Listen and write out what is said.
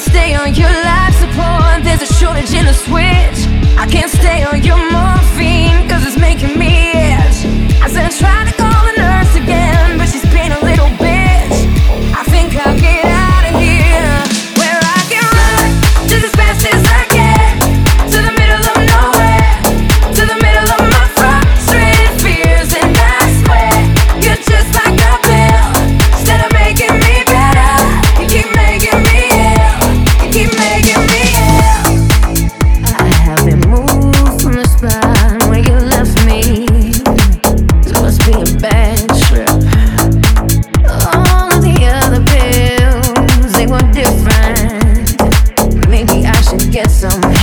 stay on your life support. There's a shortage in the switch. I can't stay on your mind. some.